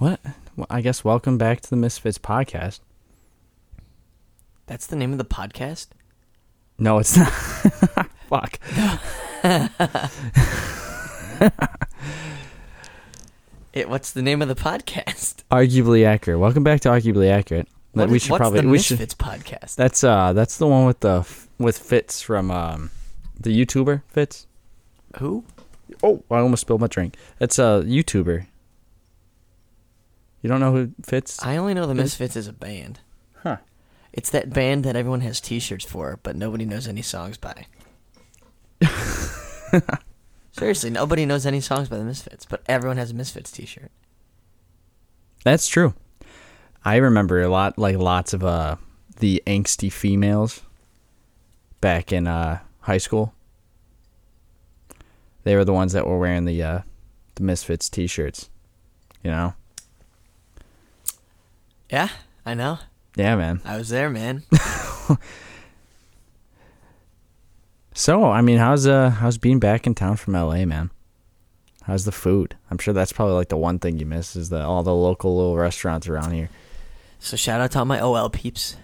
What? Well, I guess welcome back to the Misfits podcast. That's the name of the podcast? No, it's not. Fuck. It, what's the name of the podcast? Arguably accurate. Welcome back to Arguably Accurate. What we is- should what's probably the we should. Misfits podcast? That's uh that's the one with the with Fitz from um the YouTuber Fitz. Who? Oh, I almost spilled my drink. That's a YouTuber. You don't know who Fitz? I only know the Misfits as a band. Huh. It's that band that everyone has T-shirts for, but nobody knows any songs by. Seriously, nobody knows any songs by the Misfits, but everyone has a Misfits T-shirt. That's true. I remember a lot, like lots of uh the angsty females back in uh high school. They were the ones that were wearing the uh the Misfits t-shirts. You know? Yeah, I know. Yeah, man. I was there, man. So, I mean, how's uh how's being back in town from LA, man? How's the food? I'm sure that's probably like the one thing you miss is the all the local little restaurants around here. So shout out to all my OL peeps.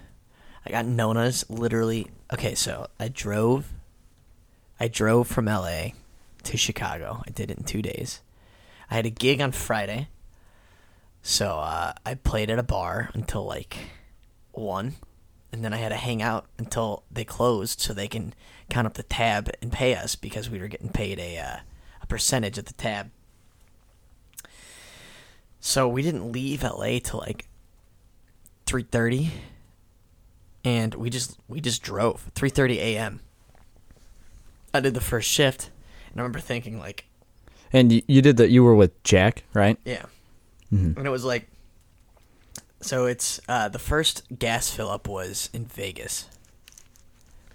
I got Nona's literally. Okay, so I drove. I drove from LA to Chicago. I did it in two days. I had a gig on Friday. So uh, I played at a bar until like one, and then I had to hang out until they closed so they can count up the tab and pay us because we were getting paid a uh, a percentage of the tab. So we didn't leave LA till like three thirty, and we just we just drove three thirty a.m. I did the first shift, and I remember thinking like, And you, you did that you were with Jack, right? yeah, Mhm. and it was like, so it's uh, the first gas fill up was in Vegas,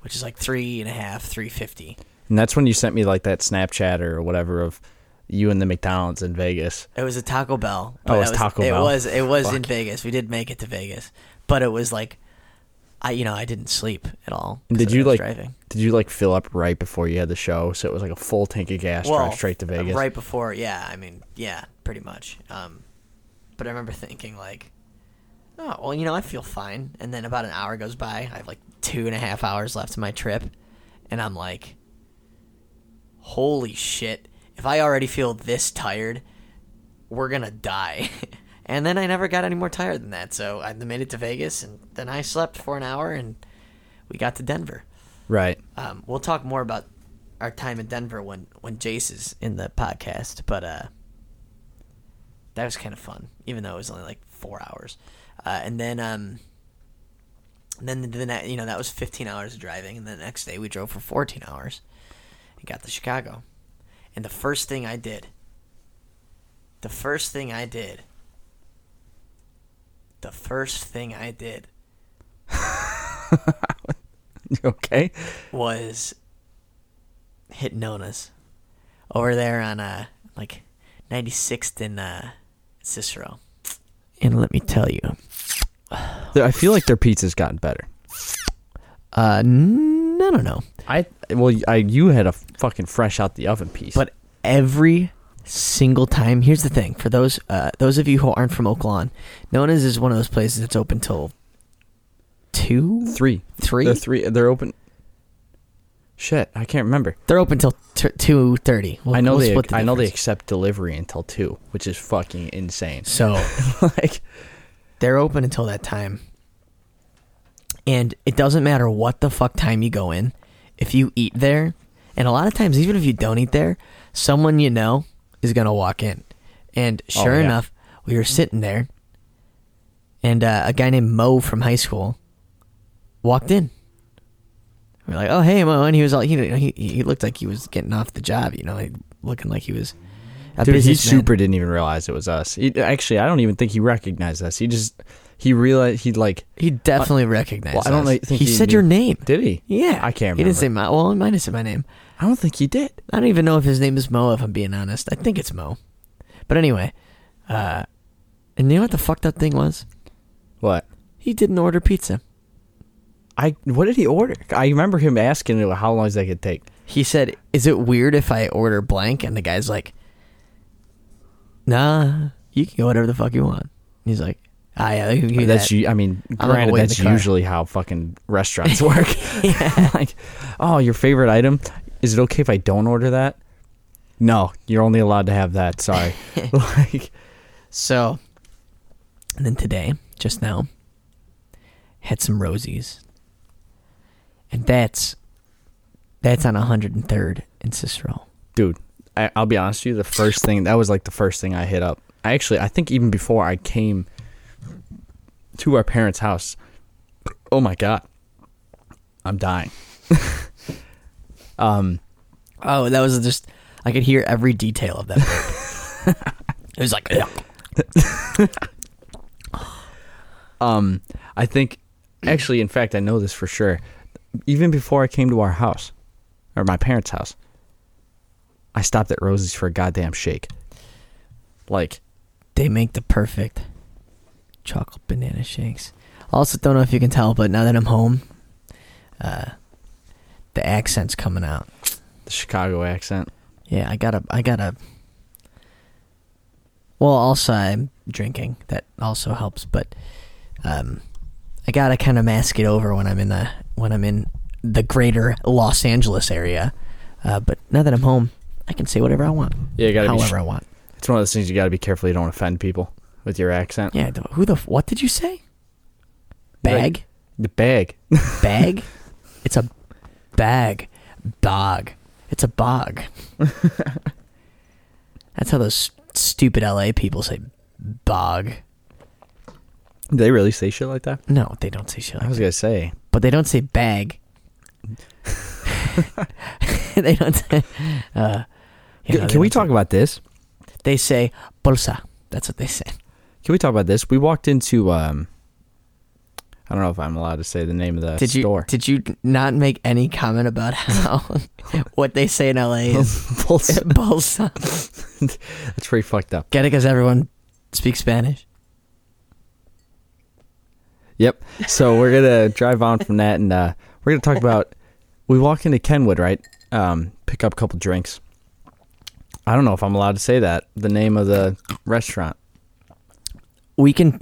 which is like three and a half, three fifty. And that's when you sent me like that Snapchat or whatever of you and the McDonald's in Vegas. It was a Taco Bell. Oh, it was Taco it Bell. was it was in Vegas. We did make it to Vegas, but it was like, I you know I didn't sleep at all. Did you like driving? did you like fill up right before you had the show so it was like a full tank of gas drive straight to Vegas? Right before, yeah. I mean, yeah, pretty much. Um, but I remember thinking like, oh well, you know, I feel fine. And then about an hour goes by. I have like two and a half hours left of my trip, and I'm like, holy shit! If I already feel this tired, we're gonna die. and then I never got any more tired than that. So I made it to Vegas, and then I slept for an hour, and we got to Denver. Right. Um, we'll talk more about our time in Denver when when Jace is in the podcast, but uh, that was kind of fun, even though it was only like four hours. Uh, and then um, and then the, the you know that was fifteen hours of driving, and the next day we drove for fourteen hours and got to Chicago. And the first thing I did, the first thing I did, the first thing I did okay. was hit Nona's over there on uh like 96th and uh Cicero. And let me tell you, I feel like their pizza's gotten better. uh no no no. I well I you had a fucking fresh out the oven piece. But every single time, here's the thing: for those uh those of you who aren't from Oak Lawn, Nona's is one of those places that's open till two, three. three. They're three they're open Shit, I can't remember. They're open till t- two thirty. We'll, I know we'll they the I know they accept delivery until 2, which is fucking insane. So like They're open until that time. And it doesn't matter what the fuck time you go in. If you eat there, and a lot of times, even if you don't eat there, someone you know is going to walk in. And Oh, sure yeah. enough, we were sitting there, and uh, a guy named Mo from high school walked in. We're like, "Oh, hey, Mo," and he was all he he, he looked like he was getting off the job, you know, like, looking like he was. Dude, he super didn't even realize it was us. He, actually, I don't even think he recognized us. He just he realized he like He definitely recognized. Well, I don't us. like- think he he said knew- your name. did he? Yeah, I can't remember. He didn't say my. Well, he might have said my name. I don't think he did. I don't even know if his name is Mo. If I'm being honest, I think it's Mo. But anyway, uh, and you know what the fucked up thing was? What? He didn't order pizza. I what did he order? I remember him asking how long that could take. He said, "Is it weird if I order blank?" And the guy's like, "Nah." you can go whatever the fuck you want. He's like, ah, yeah, you can get That's that. you. I mean, I'm gonna granted, wait in that's the car. usually how fucking restaurants work. like, oh, your favorite item? Is it okay if I don't order that? No, you're only allowed to have that. Sorry. like, So, and then today, just now, had some Rosie's, and that's that's on 103rd in Cicero. dude, I, I'll be honest with you. The first thing that was like the first thing I hit up. I actually, I think even before I came to our parents' house. Oh my god, I'm dying. um, Oh, that was just I could hear every detail of that. it was like, um, I think actually, in fact, I know this for sure. Even before I came to our house, or my parents' house, I stopped at Rosie's for a goddamn shake. Like, they make the perfect chocolate banana shakes. Also, don't know if you can tell, but now that I'm home, uh, the accent's coming out. the Chicago accent. Yeah, I gotta, I gotta. Well, also I'm drinking. That also helps, but um, I gotta kind of mask it over when I'm in the when I'm in the greater Los Angeles area. Uh, but now that I'm home, I can say whatever I want, Yeah, you gotta be. however I want. It's one of those things you got to be careful you don't offend people with your accent. Yeah. Who the? What did you say? Bag. The bag. Bag. it's a bag. Bog. It's a bog. That's how those stupid LA people say bog. Do they really say shit like that? No, they don't say shit like that. I was that. gonna say. But they don't say bag. they don't say. Uh, you know, Can, they can we don't say- talk about this? They say bolsa. That's what they say. Can we talk about this? We walked into. um I don't know if I'm allowed to say the name of the Did you store. did you not make any comment about how what they say in LA is Bolsa. bolsa? That's pretty fucked up. Get it because everyone speaks Spanish. Yep. So we're gonna drive on from that, and uh, we're gonna talk about. We walk into Kenwood, right? Um, pick up a couple drinks. I don't know if I'm allowed to say that. The name of the restaurant. We can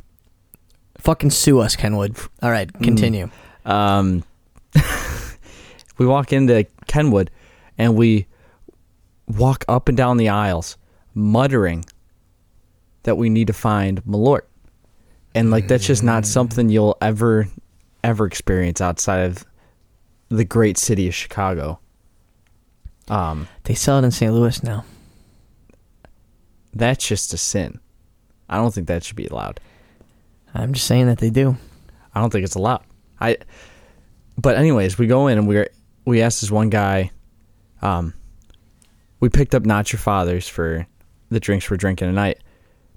fucking sue us, Kenwood. All right, continue. Um, we walk into Kenwood, and we walk up and down the aisles, muttering that we need to find Malort, and like that's just not something you'll ever, ever experience outside of the great city of Chicago. Um, They sell it in St. Louis now. that's just a sin. I don't think that should be allowed. I'm just saying that they do. I don't think it's allowed. I. But anyways, we go in and we we asked this one guy. Um, we picked up not your father's for the drinks we're drinking tonight,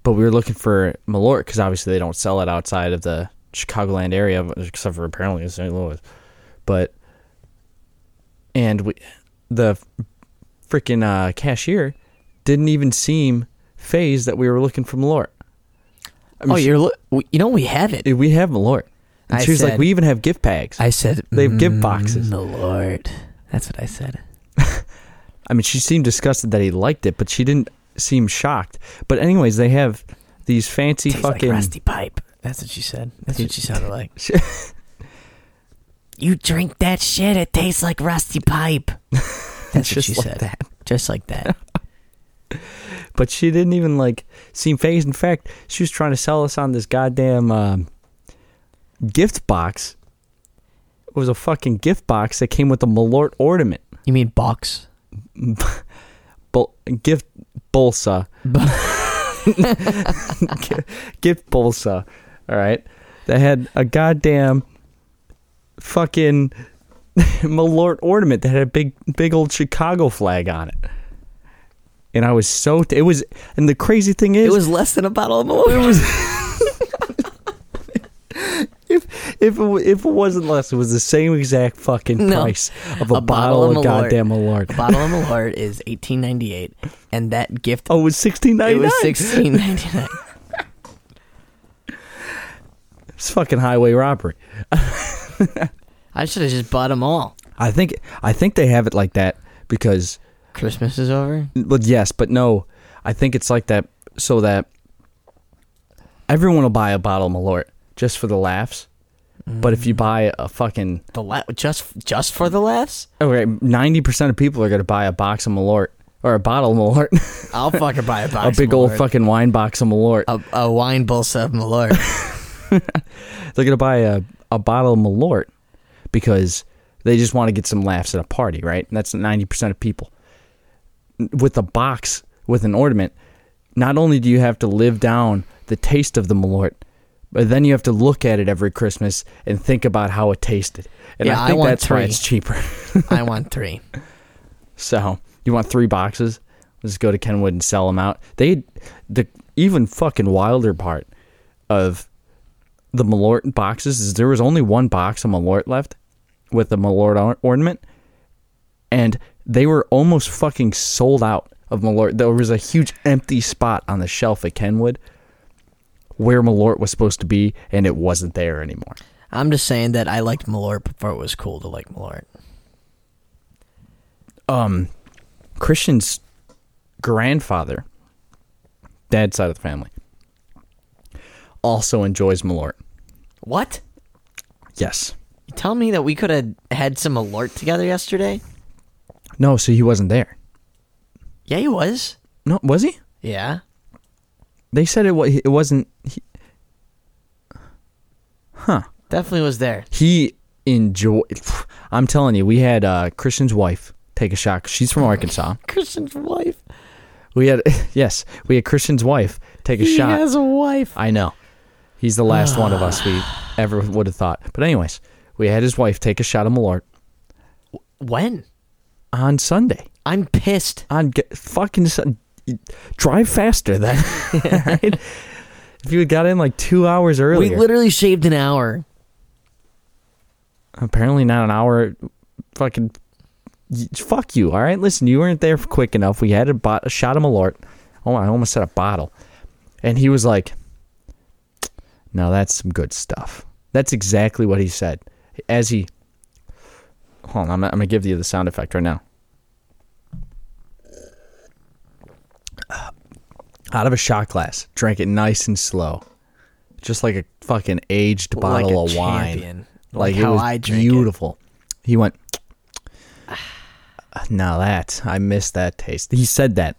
but we were looking for Malort because obviously they don't sell it outside of the Chicagoland area, except for apparently in St. Louis. But and we, the freaking uh, cashier didn't even seem phased that we were looking for Malort. I mean, oh, you're lo- you know we have it. we have Malort. And I she was like, we even have gift bags. I said They have gift boxes. Malort. That's what I said. I mean, she seemed disgusted that he liked it, but she didn't seem shocked. But anyways, they have these fancy Tastes fucking. like rusty pipe. That's what she said. That's what she sounded like. You drink that shit, it tastes like rusty pipe. That's what she like said. that. Just like that. but she didn't even like seem phased. In fact, she was trying to sell us on this goddamn um, gift box. It was a fucking gift box that came with a Malort ornament, You mean box? Bol- gift bolsa, gift bolsa. All right, They had a goddamn fucking Malort ornament that had a big, big old Chicago flag on it. And I was so it was, and the crazy thing is, It was less than a bottle of Malort. it was. if if it, if it wasn't less, it was the same exact fucking No. price of a, A bottle, of, goddamn Malort. a bottle of Malort is eighteen ninety eight, and that gift Oh, it was sixteen ninety it nine. was sixteen ninety nine. It's fucking highway robbery. I should have just bought them all. I think I think they have it like that because, Christmas is over. well, yes, but no. I think it's like that so that everyone will buy a bottle of Malort just for the laughs. But if you mm. buy a fucking The la- just just for the laughs, okay, ninety percent of people are gonna buy a box of Malort or a bottle of Malort, I'll fucking buy a a box. big of old Malort. fucking wine box of Malort. a, a wine bolsa of Malort. They're gonna buy a, a bottle of Malort because they just want to get some laughs at a party, right? And that's ninety percent of people. With a box with an ornament, not only do you have to live down the taste of the Malort, but then you have to look at it every Christmas and think about how it tasted. And Yeah, I I think want that's why three. it's cheaper. I want three. So you want three boxes? Let's go to Kenwood and sell them out. They, the even fucking wilder part of the Malort boxes is there was only one box of Malort left with the Malort or- ornament, and they were almost fucking sold out of Malort. There was a huge empty spot on the shelf at Kenwood where Malort was supposed to be, and it wasn't there anymore. I'm just saying that I liked Malort before it was cool to like Malort. um Christian's grandfather, dad's side of the family, also enjoys Malort. What? Yes. You tell me that we could have had some Malort together yesterday? No, so he wasn't there. Yeah, he was. No, was he? Yeah. They said it. It wasn't. He, huh? Definitely was there. He enjoyed. I'm telling you, we had uh, Christian's wife take a shot. She's from Arkansas. Christian's wife. We had yes, we had Christian's wife take a he shot. He has a wife. I know. He's the last one of us we ever would have thought. But anyways, we had his wife take a shot of Malort When? on Sunday. I'm pissed. On fucking drive faster then. right? If you had got in like two hours earlier, We literally shaved an hour. apparently not an hour. Fucking fuck you. All right, listen, you weren't there quick enough. We had a, bot, a shot of Malort. Oh, I almost said a bottle, and he was like, "Now that's some good stuff." That's exactly what he said. As he, hold on, I'm, I'm gonna give you the sound effect right now. Out of a shot glass, drank it nice and slow, just like a fucking aged bottle a of wine. champion. Like, Like, it how was I drink it. beautiful. He went. Now that I miss that taste. He said that.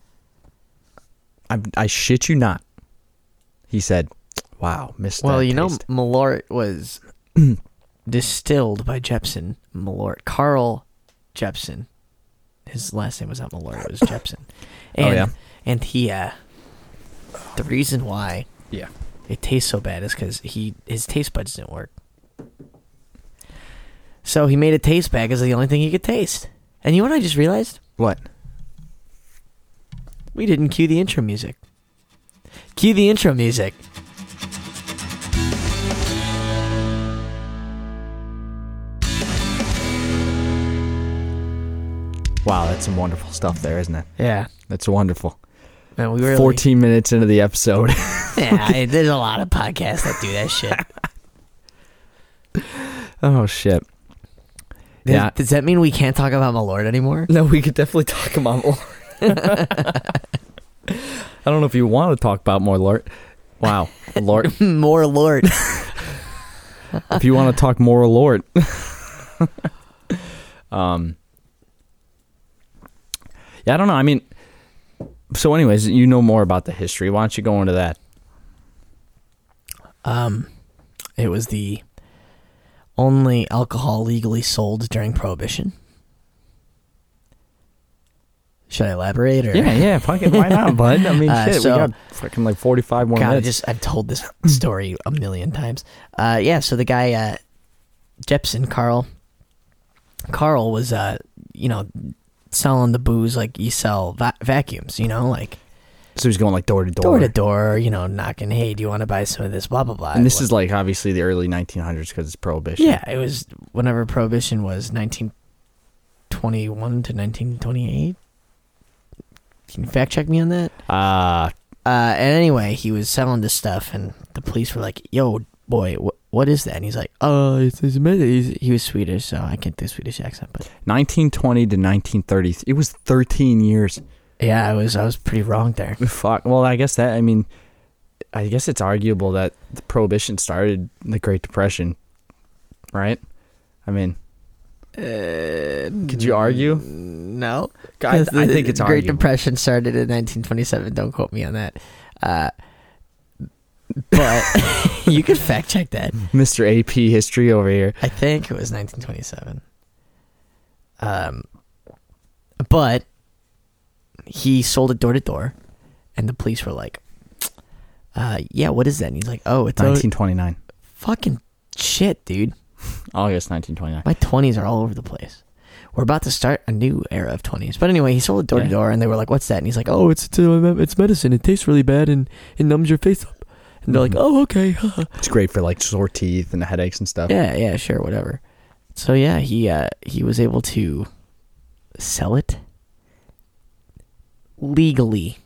I I shit you not. He said, "Wow, missed Well, that you know, taste." Malort was distilled by Jeppson Malort. Carl Jeppson. His last name was not Malort. It was Jeppson. Oh, And, yeah? And he, uh, the reason why yeah. it tastes so bad is because he his taste buds didn't work. So he made it taste bad as the only thing he could taste. And you know what I just realized? What? We didn't cue the intro music. Cue the intro music. Wow, that's some wonderful stuff there, isn't it? Yeah. That's wonderful. Man, we really, 14 minutes into the episode. Yeah, I- there's a lot of podcasts that do that shit. oh shit. Does, Yeah. does that mean we can't talk about Malort anymore? No, we could definitely talk about more. I don't know if you want to talk about more Lord. Wow, Lord. More Lord. if you want to talk more Lord. um. Yeah, I don't know. I mean, so anyways, you know more about the history. Why don't you go into that? Um, it was the only alcohol legally sold during Prohibition. Should I elaborate? Or? Yeah, yeah, fucking why not, bud? I mean, Uh, shit, so- we got fucking like forty-five more God, I minutes. just I've told this story a million times. Uh, yeah, so the guy uh, Jeppson Carl, Carl was uh, you know, selling the booze like you sell va- vacuums. You know, like so he's going like door to door. door to door. You know, knocking. Hey, do you want to buy some of this? Blah blah blah. And this is like obviously the early 1900s because it's prohibition. yeah, it was whenever Prohibition was nineteen twenty one to nineteen twenty eight. Can you fact check me on that? Uh, Uh, and anyway, he was selling this stuff, and the police were like, "Yo, boy, wh- what is that?" And he's like, "Oh, it's, it's he's, he was Swedish, so I can't do Swedish accent, but 1920 to 1930. It was 13 years. yeah, I was I was pretty wrong there. Fuck. Well, I guess that. I mean, I guess it's arguable that the prohibition started the Great Depression, right? I mean, could you argue? No, I, I think it's Great arguable. Depression started in 1927. Don't quote me on that. Uh, but you could fact check that. Mr. AP history over here. I think it was 1927. Um, but he sold it door to door, and the police were like, uh, "Yeah, what is that?" And he's like, "Oh, it's a 1929. fucking shit, dude. August 1929. My 20s are all over the place. We're about to start a new era of 20s." But anyway, he sold it door to Yeah. door, and they were like, "What's that?" And he's like, "Oh, it's it's, uh, it's medicine. It tastes really bad, and it numbs your face up." And they're like, Mhm. "Oh, okay." It's great for like sore teeth and headaches and stuff. Yeah, yeah, sure, whatever. So yeah, he uh he was able to sell it legally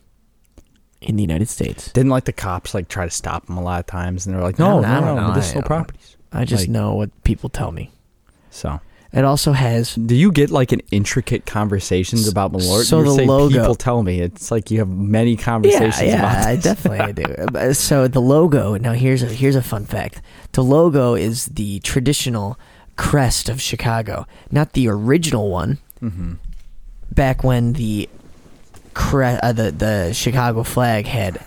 in the United States. Didn't like the cops like try to stop him a lot of times, and they were like, "No, I don't- I no, don't no, know. medicinal I- properties." I just Like- know what people tell me. So, It also has do you get like an intricate conversations about Malort? so You the say logo- People tell me it's like you have many yeah, conversations yeah, about I definitely I do. So the logo. Now here's a here's a fun fact. The logo is the traditional crest of Chicago, not the original one. hmm back when the cre- uh, the the Chicago flag had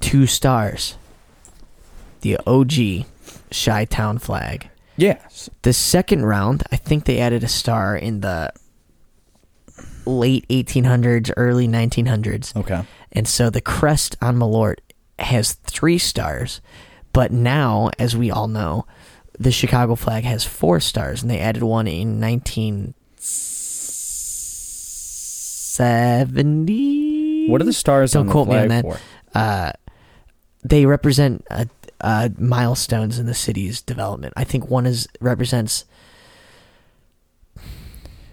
two stars. The OG Chi Town flag. Yes. The second round, I think they added a star in the late 1800s, early 1900s. Okay. And so the crest on Malort has three stars, but now, as we all know, the Chicago flag has four stars, and they added one in 1970. What are the stars Don't on the quote me on that. for? Uh, they represent uh, uh, milestones in the city's development. I think one is represents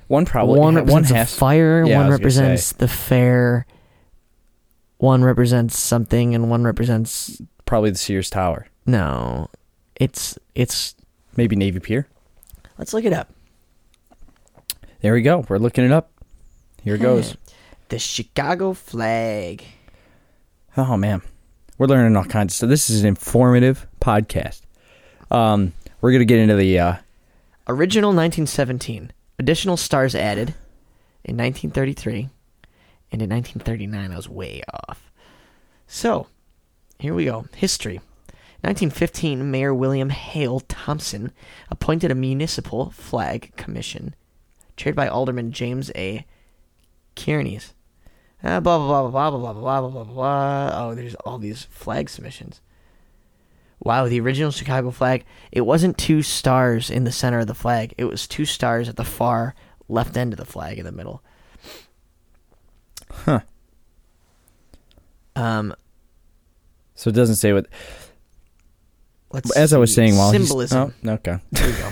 One probably. one represents one has. fire, Yeah, one was gonna say. represents the fair, one represents something, and one represents probably the Sears Tower. no. It's it's. Maybe Navy Pier. Let's look it up. There we go. We're looking it up. Here it goes. The Chicago flag. Oh man, we're learning all kinds of stuff. This is an informative podcast. Um, we're gonna get into the uh, Original 1917. Additional stars added in 1933. And in 1939, I was way off. So, here we go. History. 1915, Mayor William Hale Thompson appointed a municipal flag commission chaired by Alderman James A. Kearns. Uh, blah, blah, blah, blah, blah, blah, blah, blah, blah, blah. Oh, there's all these flag submissions. Wow, the original Chicago flag, it wasn't two stars in the center of the flag. It was two stars at the far left end of the flag in the middle. Huh. Um, so it doesn't say what. let's As I was saying, while he's- symbolism. oh, okay. There you go.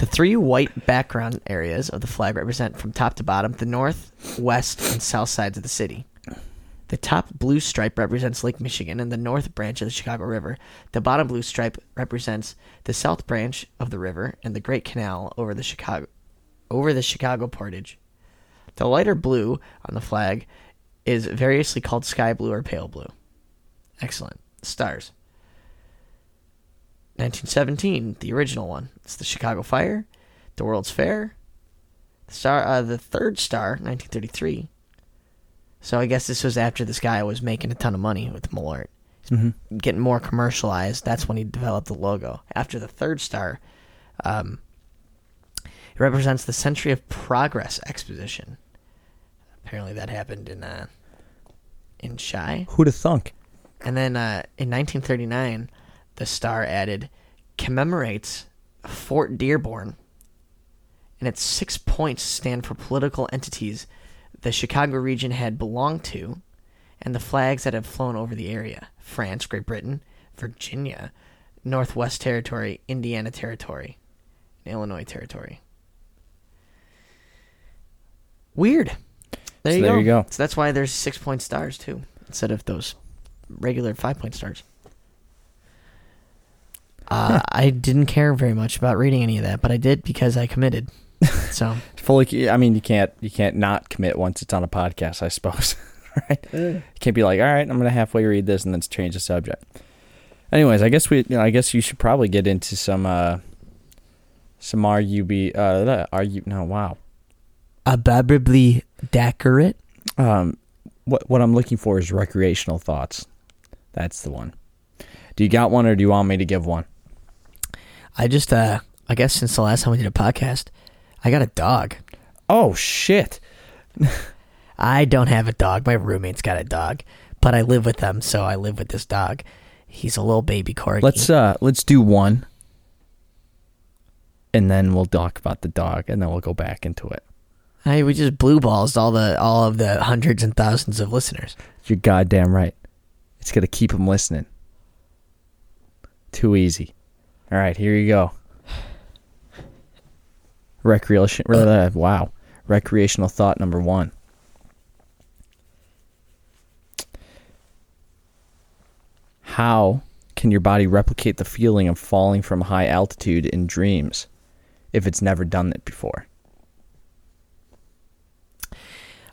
The three white background areas of the flag represent from top to bottom the north, west, and south sides of the city. The top blue stripe represents Lake Michigan and the north branch of the Chicago River. The bottom blue stripe represents the south branch of the river and the Great Canal over the Chicago over the Chicago Portage. The lighter blue on the flag is variously called sky blue or pale blue. Excellent. Stars. 1917, the original one. It's the Chicago Fire, the World's Fair, the star, uh, the third star, 1933. So I guess this was after this guy was making a ton of money with Malort, hmm getting more commercialized. That's when he developed the logo. After the third star, um, it represents the Century of Progress Exposition. Apparently, that happened in uh, in Chi. Who'd have thunk? And then uh, in 1939, the star added commemorates Fort Dearborn, and its six points stand for political entities the Chicago region had belonged to, and the flags that have flown over the area: France, Great Britain, Virginia, Northwest Territory, Indiana Territory, and Illinois Territory. Weird. There, So you, there go. you go. So that's why there's six point stars too, instead of those regular five point stars. Uh, I didn't care very much about reading any of that, but I did because I committed. So Fully. I mean, you can't. You can't not commit once it's on a podcast. I suppose. right? You can't be like, all right, I'm gonna halfway read this and then change the subject. Anyways, I guess we, you know, I guess you should probably get into some, uh, some RUB, uh, RU, no, wow. Ababibly Dackerate. Um, what what I'm looking for is recreational thoughts. That's the one. Do you got one, or do you want me to give one? I just, uh, I guess since the last time we did a podcast, I got a dog. Oh shit! I don't have a dog. My roommate's got a dog, but I live with them, so I live with this dog. He's a little baby corgi. Let's uh let's do one, and then we'll talk about the dog, and then we'll go back into it. Hey, we just blue balls all the all of the hundreds and thousands of listeners. You're goddamn right. It's gonna keep them listening. Too easy. All right, here you go. Recreation. uh, wow, recreational thought number one. How can your body replicate the feeling of falling from high altitude in dreams if it's never done it before?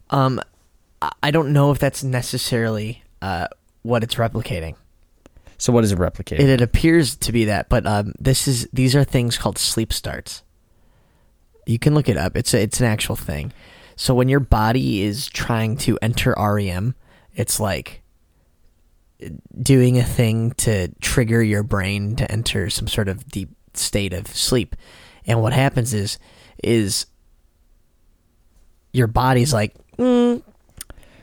Um, I- don't know if that's necessarily uh what it's replicating. So, what does it replicate? It, it appears to be that, but um, this is these are things called sleep starts. You can look it up. It's a, it's an actual thing. So when your body is trying to enter REM, it's like doing a thing to trigger your brain to enter some sort of deep state of sleep. And what happens is is your body's like, mm,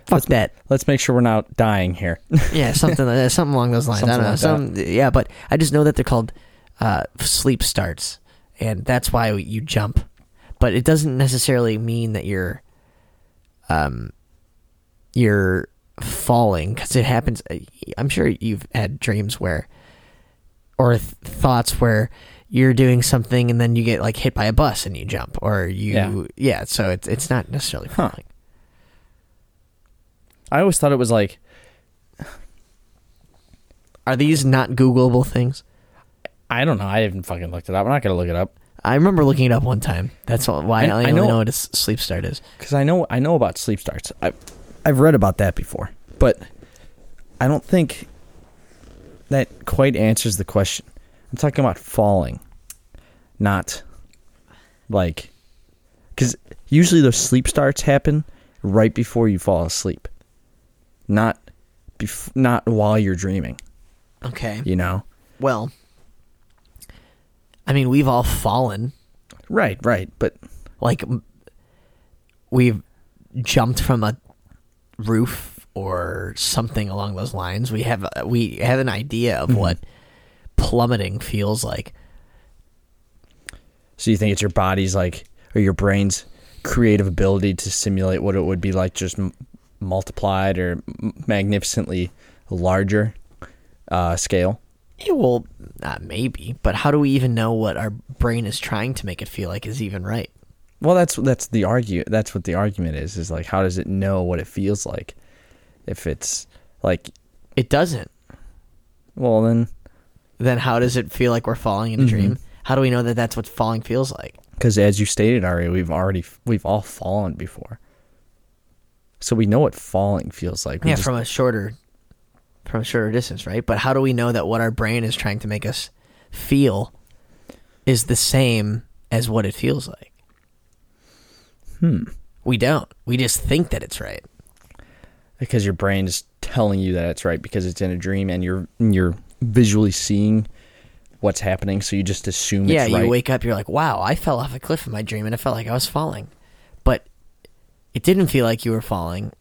fuck that. Let's make sure we're not dying here. Yeah, something like that, something along those lines. I don't know. Something Some yeah, but I just know that they're called uh, sleep starts, and that's why you jump. But it doesn't necessarily mean that you're, um, you're falling because it happens. uh, I'm sure you've had dreams where, or th- thoughts where you're doing something and then you get like hit by a bus and you jump, or you Yeah. yeah. so it's it's not necessarily Huh. I always thought it was like Are these not Googleable things? I don't know. I haven't fucking looked it up. I'm not gonna look it up I remember looking it up one time. That's all, why I- I, I only know- know what a s- sleep start is. because I know I know about sleep starts. I I've read about that before, but I don't think that quite answers the question. I'm talking about falling, not like because usually those sleep starts happen right before you fall asleep, not bef- not while you're dreaming. Okay. You know. Well, I mean, we've all fallen. Right, right, but Like, we've jumped from a roof or something along those lines. We have uh, we have an idea of what plummeting feels like. So you think it's your body's like, or your brain's creative ability to simulate what it would be like, just multiplied or magnificently larger uh, scale? Yeah, well, uh, maybe, but how do we even know what our brain is trying to make it feel like is even right? Well, that's that's the argue. That's what the argument is. Is like, how does it know what it feels like? If it's like, It doesn't. well, then Then how does it feel like we're falling in a dream? How do we know that that's what falling feels like? because as you stated, Ari, we've already we've all fallen before, so we know what falling feels like. We yeah, just- from a shorter, from a shorter distance, right? But how do we know that what our brain is trying to make us feel is the same as what it feels like? hmm. We don't. We just think that it's right. because your brain is telling you that it's right because it's in a dream and you're you're visually seeing what's happening so you just assume it's yeah, it's you right. wake up, you're like, "Wow, I fell off a cliff in my dream, and it felt like I was falling," it didn't feel like you were falling.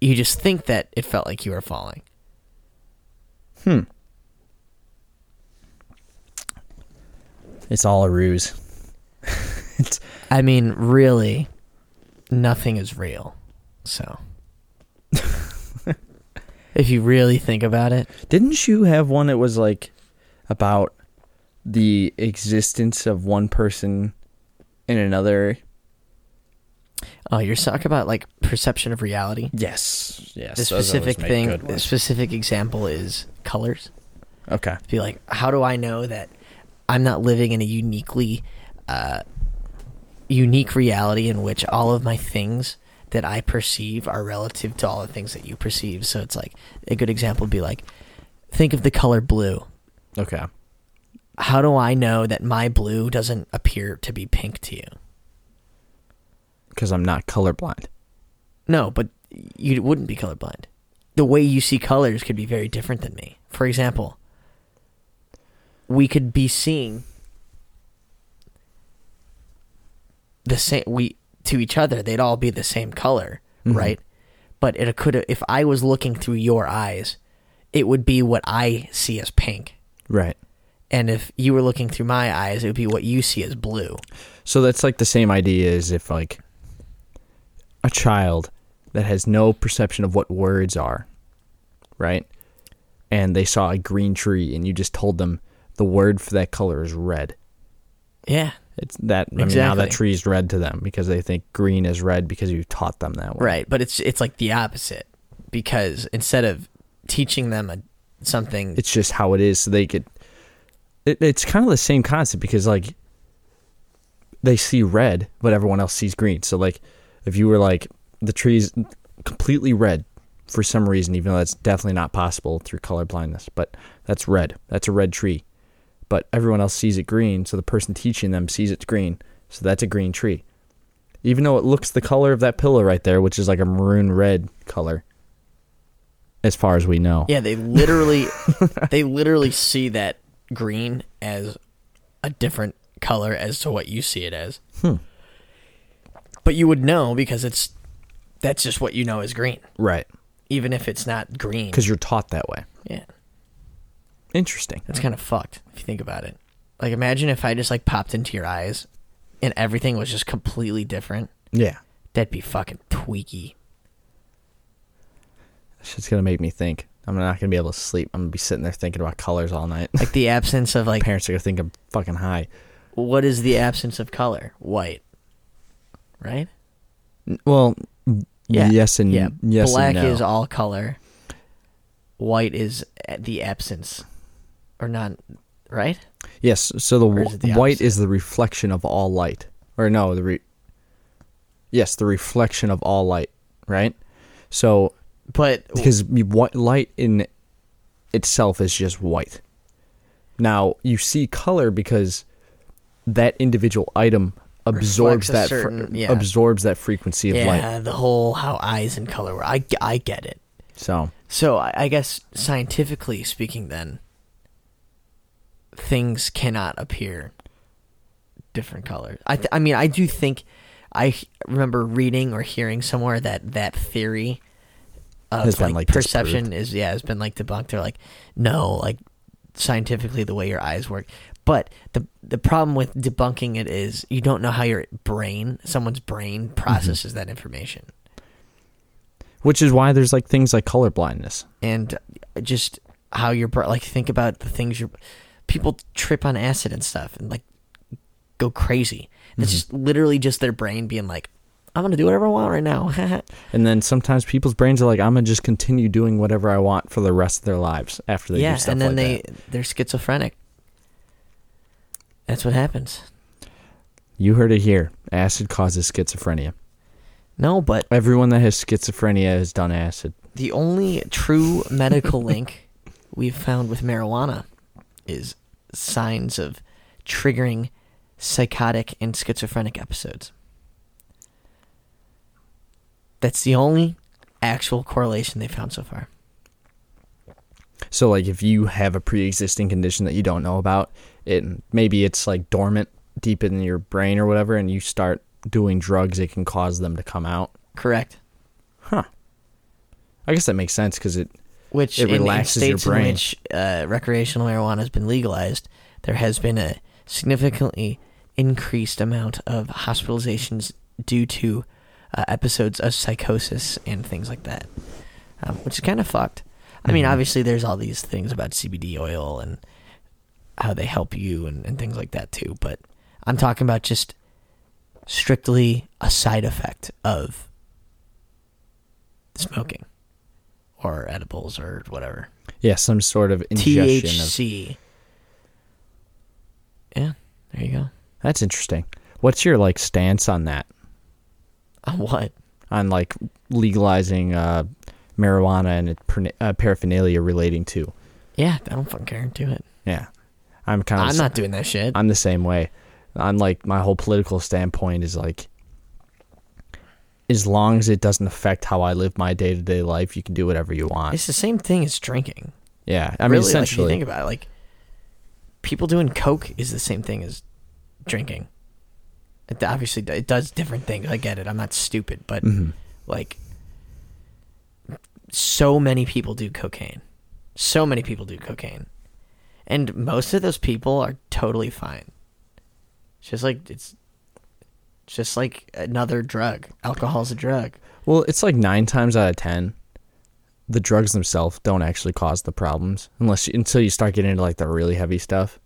You just think that it felt like you were falling. hmm it's all a ruse it's I mean, really, nothing is real. So, if you really think about it, didn't you have one that was like about the existence of one person in another oh, you're talking about like perception of reality. yes yes The those always specific make thing, good the ones. specific example is colors. okay Be like, how do I know that I'm not living in a uniquely, uh, unique reality in which all of my things that I perceive are relative to all the things that you perceive. So it's like a good example would be like, think of the color blue. Okay. How do I know that my blue doesn't appear to be pink to you? Because I'm not colorblind. No, but you wouldn't be colorblind. The way you see colors could be very different than me. For example, we could be seeing the same we to each other they'd all be the same color Mhm. right but it could if i was looking through your eyes it would be what i see as pink Right. and if you were looking through my eyes it would be what you see as blue So that's like the same idea as if like a child that has no perception of what words are, right? And they saw a green tree and you just told them the word for that color is red. yeah It's that I mean now that tree is red to them because they think green is red because you taught them that way. right but it's it's like the opposite because instead of teaching them a, something It's just how it is so they could it, it's kind of the same concept because like they see red but everyone else sees green. So like if you were like the tree's completely red for some reason even though that's definitely not possible through color blindness, but that's red. That's a red tree. But everyone else sees it green, so the person teaching them sees it's green. So that's a green tree. Even though it looks the color of that pillow right there, which is like a maroon red color as far as we know. Yeah, they literally they literally see that green as a different color as to what you see it as. Hmm. But you would know because it's that's just what you know as green, Right. even if it's not green. Because you're taught that way. yeah, Interesting. that's kind of fucked if you think about it. Like imagine if I just like popped into your eyes and everything was just completely different. Yeah. That'd be fucking tweaky. Shit's gonna make me think. I'm not gonna be able to sleep. I'm gonna be sitting there thinking about colors all night. Like the absence of like Parents are gonna think I'm fucking high. what is the absence of color? White. Right? Well, Yeah. yes and yeah. yes Black and no. is all color. White is eh, the absence, or not. Right? yes. So the, is the white opposite? is the reflection of all light, or no, the re- yes, the reflection of all light. Right. So But because white light in itself is just white. Now you see color because that individual item absorbs that fr- yeah. absorbs that frequency of light. yeah, the whole how eyes and color work. I, I get it. So So I, I guess scientifically speaking, then things cannot appear different colors. I th- I mean I do think I remember reading or hearing somewhere that that theory of Has been, like, like, perception is yeah has been like debunked. They're like no like scientifically the way your eyes work. But the the problem with debunking it is you don't know how your brain, someone's brain mm-hmm. processes that information. which is why there's like things like color blindness. and uh, just how your br- like think about the things you people trip on acid and stuff and like go crazy. It's mm-hmm. just literally just their brain being like, I'm gonna do whatever I want right now. And then sometimes people's brains are like, I'm gonna just continue doing whatever I want for the rest of their lives after they yeah, do stuff and then like they that. they're schizophrenic. That's what happens. You heard it here. Acid causes schizophrenia. No, but Everyone that has schizophrenia has done acid. the only true medical link we've found with marijuana is signs of triggering psychotic and schizophrenic episodes. That's the only actual correlation they found so far. So like if you have a pre-existing condition that you don't know about, it maybe it's like dormant deep in your brain or whatever, and you start doing drugs, it can cause them to come out. Correct. Huh. I guess that makes sense because it. Which It in- in, relaxes your states brain. in which uh, recreational marijuana has been legalized, there has been a significantly increased amount of hospitalizations due to uh, episodes of psychosis and things like that, um, which is kind of fucked. I mean, Mhm. obviously, there's all these things about CBD oil and how they help you and, and things like that too. But I'm talking about just strictly a side effect of smoking or edibles or whatever. Yeah, some sort of ingestion of. THC. Yeah, there you go. That's interesting. What's your like stance on that? On what? on like legalizing uh, marijuana and uh, paraphernalia relating to. Yeah, I don't fucking care. Do it. Yeah, I'm kind of. I'm not doing that shit. I'm the same way. I'm like my whole political standpoint is like, as long as it doesn't affect how I live my day to day life, you can do whatever you want. It's the same thing as drinking. yeah, I mean, really, like, if you essentially, think about it, like people doing coke is the same thing as drinking. It obviously it does different things. I get it. I'm not stupid, but Mhm. like so many people do cocaine. So many people do cocaine. And most of those people are totally fine. It's just like it's just like another drug. Alcohol's a drug. Well, it's like nine times out of ten, the drugs themselves don't actually cause the problems unless you, until you start getting into like the really heavy stuff.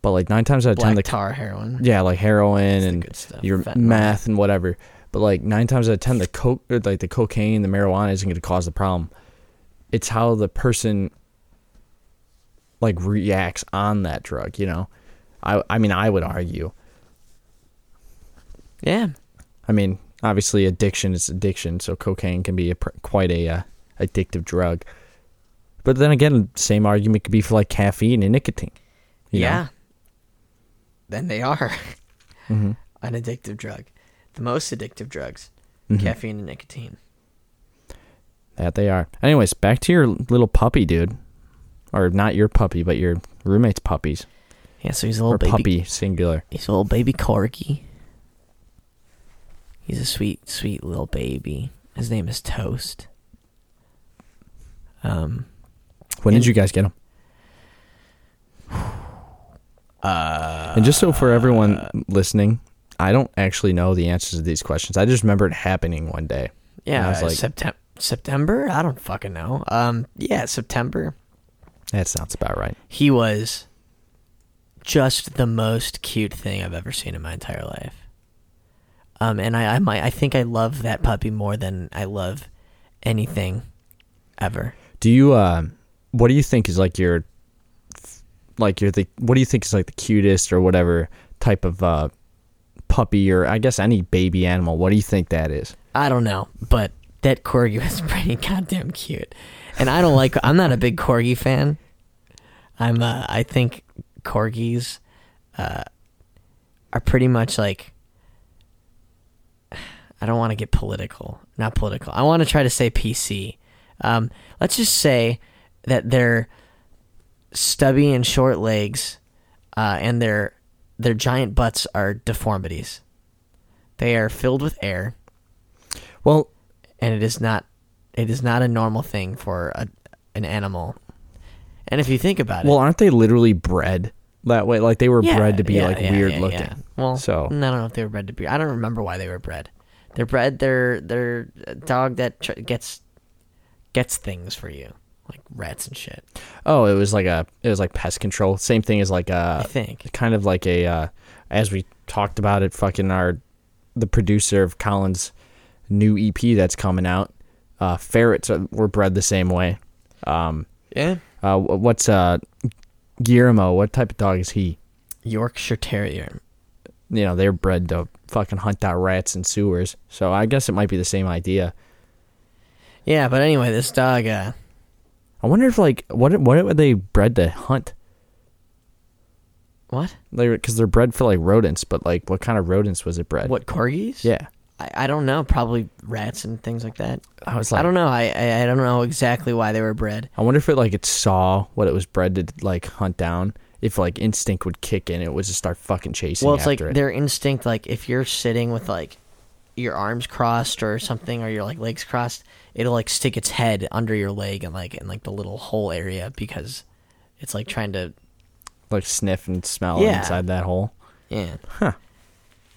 But like nine times out of ten, Black the tar heroin. yeah, like heroin That's and your Fentanyl. meth and whatever. But like nine times out of ten, the coke, like the cocaine, the marijuana isn't going to cause the problem. It's how the person like reacts on that drug. You know, I I mean I would argue. Yeah. I mean, obviously, addiction is addiction, so cocaine can be a, pr- quite a uh, addictive drug. But then again, same argument could be for like caffeine and nicotine. you know? Yeah. Then they are Mhm. an addictive drug. The most addictive drugs, Mhm. caffeine and nicotine. that they are. Anyways, back to your little puppy, dude, or not your puppy, but your roommate's puppies Yeah, so he's a little or baby. puppy singular. He's a little baby corgi. He's a sweet, sweet little baby. His name is Toast. Um, When And- did you guys get him? uh, And just so for everyone listening, I don't actually know the answers to these questions. I just remember it happening one day. yeah, I was like- September. September? I don't fucking know. Um, yeah, September. That sounds about right. He was just the most cute thing I've ever seen in my entire life. Um, and I, I might, I think I love that puppy more than I love anything ever. Do you uh what do you think is like your like your the what do you think is like the cutest or whatever type of uh puppy or I guess any baby animal? What do you think that is? I don't know, but that corgi was pretty goddamn cute. And I don't like. I'm not a big corgi fan. I'm. Uh, I think corgis uh, are pretty much like. I don't want to get political. Not political. I want to try to say PC. Um, let's just say that their stubby and short legs, uh, and their their giant butts are deformities. They are filled with air Well, and it is not it is not a normal thing for a, an animal. And if you think about it. well, it, aren't they literally bred that way? Like they were yeah, bred to be yeah, like yeah, weird yeah, looking. yeah. Well, So- I don't know if they were bred to be. I don't remember why they were bred. They're bred. They're they're a dog that tr- gets gets things for you, like rats and shit. Oh, it was like a it was like pest control. Same thing as like uh I think. kind of like a uh as we talked about it fucking our the producer of Collin's new EP that's coming out. Uh ferrets are, were bred the same way. Um Yeah. uh what's uh Guillermo, what type of dog is he? Yorkshire Terrier. You know, they're bred to fucking hunt out rats in sewers. So I guess it might be the same idea. Yeah, but anyway, this dog. Uh, I wonder if like what what were they bred to hunt? what? Like because they're bred for like rodents, but like what kind of rodents was it bred? What corgis? Yeah, I, I don't know. Probably rats and things like that. I was like, I don't know. I, I I don't know exactly why they were bred. I wonder if it like it saw what it was bred to like hunt down. If like instinct would kick in, it would just start fucking chasing. Well, it's like after it. their instinct. Like if you're sitting with like your arms crossed or something, or your like legs crossed, it'll like stick its head under your leg and like in like the little hole area because it's like trying to like sniff and smell Yeah. inside that hole. yeah. Huh.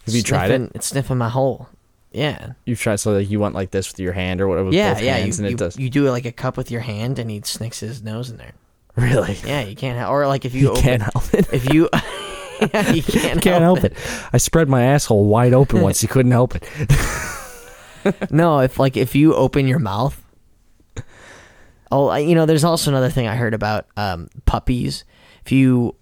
Have you tried it? Sniffing- It's sniffing my hole. Yeah. You've tried so like you went like this with your hand or whatever. Yeah, yeah. You, and you, it does. you do like a cup with your hand, and he snicks his nose in there. really? Yeah, you can't. Help, or like if you, You open, can't help it. If you, yeah, you can't, Can't help it. I spread my asshole wide open once. You couldn't help it. No, if like if you open your mouth. Oh, I- you know, there's also another thing I heard about um, puppies. If you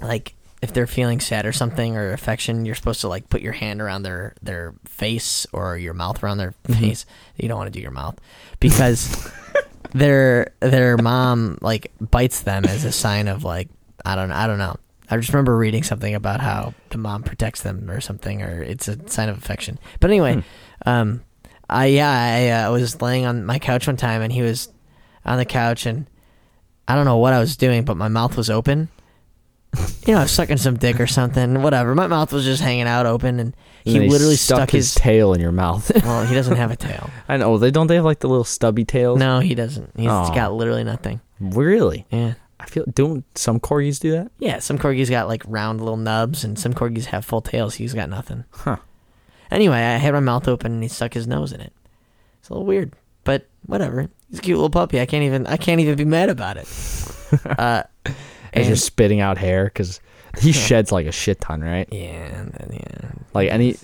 like if they're feeling sad or something or affection, you're supposed to like put your hand around their their face or your mouth around their face. You don't want to do your mouth because their their mom like bites them as a sign of like I don't I don't know. I just remember reading something about how the mom protects them or something, or it's a sign of affection. But anyway, um, I yeah I uh, was laying on my couch one time and he was on the couch and I don't know what I was doing, but my mouth was open. You know, I was sucking some dick or something, whatever. My mouth was just hanging out open, and he And literally stuck, his, his. tail in your mouth. well, he doesn't have a tail. I know they don't. They have like the little stubby tails. No, he doesn't. He's Aw. got literally nothing. really. Yeah, I feel don't some corgis do that? yeah. Some corgis got like round little nubs, and some corgis have full tails. He's got nothing. Huh. Anyway, I had my mouth open, and he stuck his nose in it. It's a little weird, but whatever. He's a cute little puppy. I can't even. I can't even be mad about it. uh, As and- you're spitting out hair because he sheds like a shit ton, right? yeah, yeah. Like any,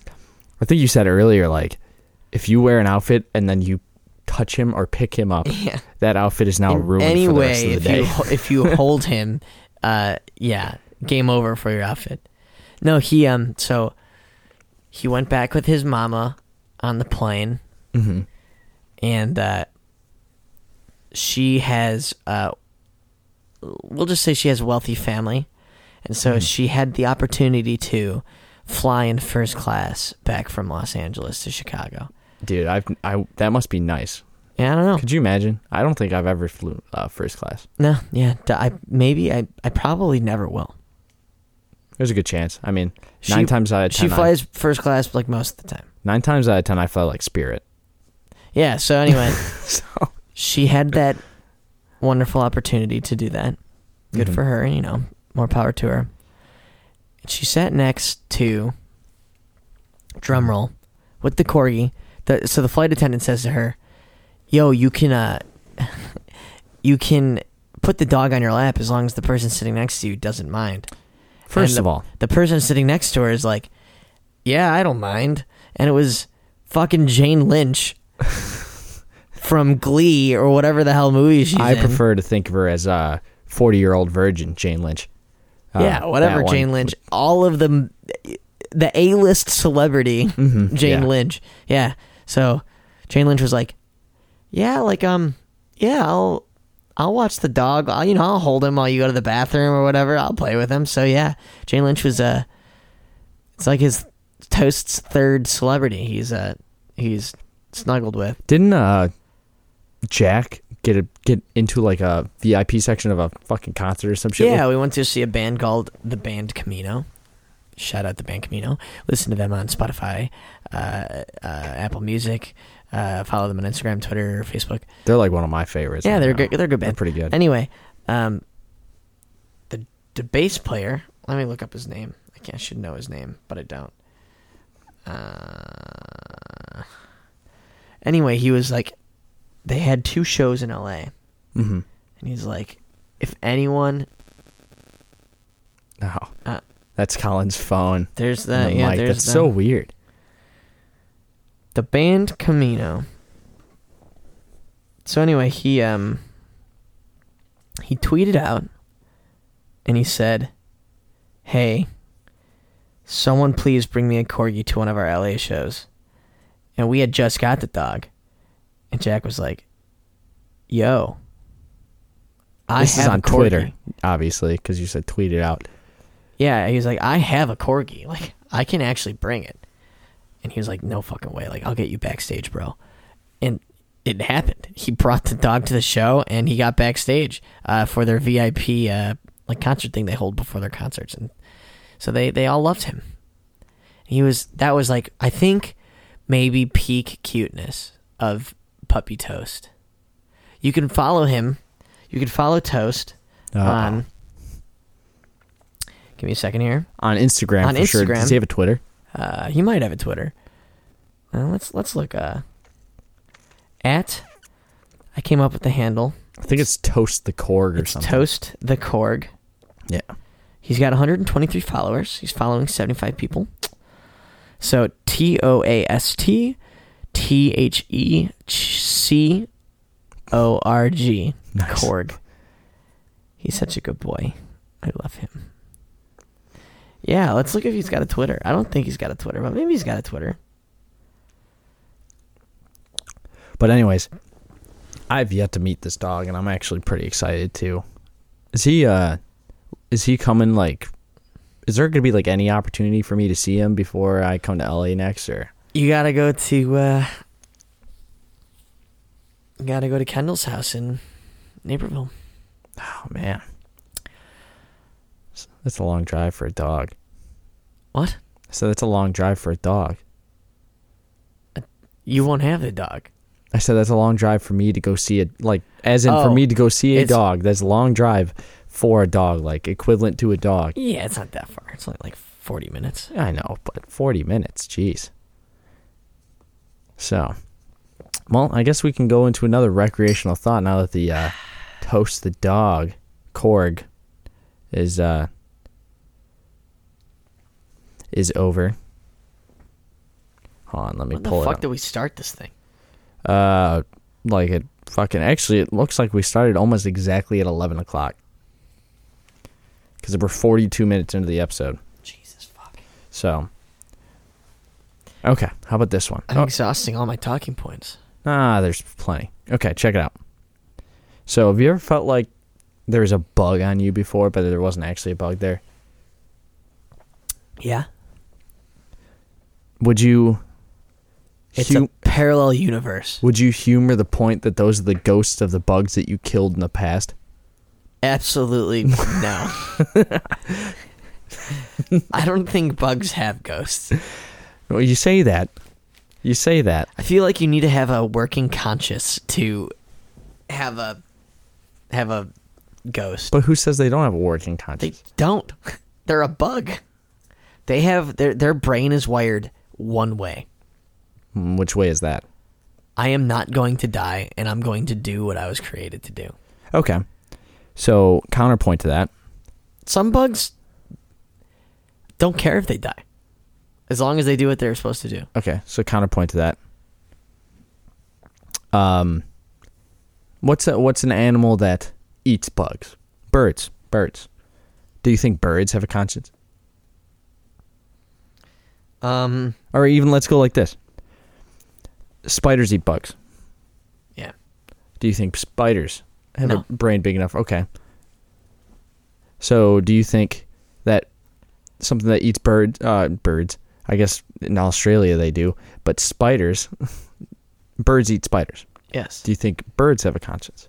I think you said earlier, like if you wear an outfit and then you touch him or pick him up, Yeah. that outfit is now In ruined any for the way, rest of the if day. you if you hold him, uh, yeah, game over for your outfit. No, he um, so he went back with his mama on the plane, hmm and uh, she has uh, we'll just say she has a wealthy family, and so she had the opportunity to fly in first class back from Los Angeles to Chicago. Dude, I've I that must be nice. Yeah, I don't know. Could you imagine? I don't think I've ever flew uh, first class. No, yeah, I maybe I I probably never will. There's a good chance. I mean, She- nine times out of ten, She I- flies first class like most of the time. nine times out of ten, I fly like Spirit. Yeah. So anyway, So she had that wonderful opportunity to do that. Good Mhm. for her. You know, more power to her. And she sat next to drum roll with the corgi. The, so the flight attendant says to her, "Yo, you can uh, you can put the dog on your lap as long as the person sitting next to you doesn't mind." First And of the- all, the person sitting next to her is like, "Yeah, I don't mind," and it was fucking Jane Lynch from Glee or whatever the hell movie she's I in. prefer to think of her as a 40 year old virgin, Jane Lynch. Uh, yeah, whatever. Jane Lynch. All of the the A list celebrity Mhm, Jane yeah. Lynch. Yeah. So Jane Lynch was like, "Yeah, like um, yeah, I'll." I'll watch the dog. I'll, you know, I'll hold him while you go to the bathroom or whatever. I'll play with him. So yeah, Jane Lynch was uh it's like his toast's third celebrity. He's uh he's snuggled with. Didn't uh, Jack get a, get into like a VIP section of a fucking concert or some shit? Yeah, we went to see a band called the Band Camino. Shout out the Band Camino. Listen to them on Spotify, uh, uh, Apple Music. Uh, follow them on Instagram, Twitter, Facebook. They're like one of my favorites. Yeah, right they're now. good. They're good They're pretty good. Anyway, um, the the bass player. Let me look up his name. I, can't, I should know his name, but I don't. Uh, anyway, he was like, they had two shows in L.A. hmm and he's like, if anyone, Oh, Uh, that's Collin's phone. there's the, and the yeah, mic. there's That's so weird. the band Camino. So anyway, he um he tweeted out and he said, "Hey, someone please bring me a corgi to one of our LA shows." And we had just got the dog. And Jack was like, "Yo, I this have is on a corgi." Twitter, obviously, because you said tweet it out. Yeah, he was like, I have a corgi. Like, I can actually bring it. And he was like, No fucking way. Like, I'll get you backstage, bro. And it happened. He brought the dog to the show, and he got backstage uh, for their VIP uh, like concert thing they hold before their concerts, and so they they all loved him. He was that was like I think maybe peak cuteness of Puppy Toast. You can follow him. You can follow Toast Uh, on. Give me a second here. on Instagram On for sure. Instagram. Does he have a Twitter? Uh, he might have a Twitter. Uh, let's let's look. Uh, at I came up with the handle. I think it's Toast the Corg or It's something. Toast the Corg. Yeah. He's got 123 followers. He's following 75 people. So T O A S T T H E C O R G Nice. Corg. He's such a good boy. I love him. Yeah, let's look if he's got a Twitter. I don't think he's got a Twitter, but maybe he's got a Twitter. But anyways, I've yet to meet this dog, and I'm actually pretty excited too. Is he? uh Is he coming? Like, is there gonna be like any opportunity for me to see him before I come to LA next? Or You gotta go to uh gotta go to Kendall's house in Naperville. oh man, that's a long drive for a dog. What? So that's a long drive for a dog. You won't have the dog. I said that's a long drive for me to go see it. Like, as in for Oh, me to go see a dog. That's a long drive for a dog, like equivalent to a dog. Yeah, it's not that far. It's only like forty minutes. I know, but 40 minutes, jeez. So, well, I guess we can go into another recreational thought now that the uh, toast the dog Corg is uh is over. Hold on, let me When the pull it fuck up. did we start this thing? uh, like it fucking actually, it looks like we started almost exactly at 11 o'clock because we're 42 minutes into the episode. Jesus fuck. So, okay, how about this one? I'm Oh, exhausting all my talking points. ah, there's plenty. Okay, check it out. So, have you ever felt like there was a bug on you before, but there wasn't actually a bug there? Yeah. Would you? It's a parallel universe. would you humor the point that those are the ghosts of the bugs that you killed in the past? Absolutely no. I don't think bugs have ghosts. Well, you say that. You say that. I feel like you need to have a working conscience to have a have a ghost. But who says they don't have a working conscience? They don't. They're a bug. They have their their brain is wired one way. Hmm, Which way is that? I am not going to die and I'm going to do what I was created to do. Okay. So, counterpoint to that. Some bugs don't care if they die. As long as they do what they're supposed to do. Okay, so counterpoint to that. Um, what's a, what's an animal that eats bugs? Birds. Birds. Do you think birds have a conscience? Um Or even let's go like this. Spiders eat bugs. yeah. Do you think spiders have No. a brain big enough? Okay. So, do you think that something that eats birds, uh, birds, I guess in Australia they do, but spiders, birds eat spiders. Yes. Do you think birds have a conscience?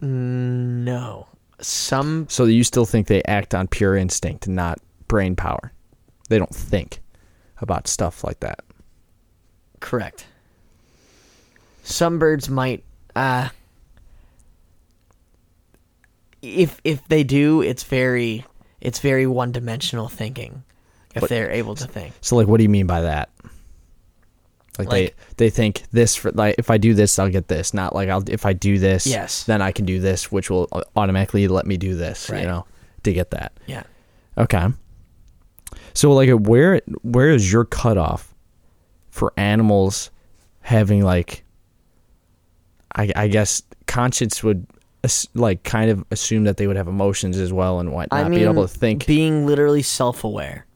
No. Some So you still think they act on pure instinct and not brain power? They don't think about stuff like that. correct. Some birds might uh if if they do, it's very it's very one-dimensional thinking if What- they're able to think. So like what do you mean by that? Like, Like- they they think this for like if I do this I'll get this, not like I'll if I do this Yes. then I can do this which will automatically let me do this, Right. you know, to get that. Yeah. Okay. So like where where is your cutoff for animals having like I I guess conscience would like kind of assume that they would have emotions as well and whatnot, I be able to think. being literally self-aware.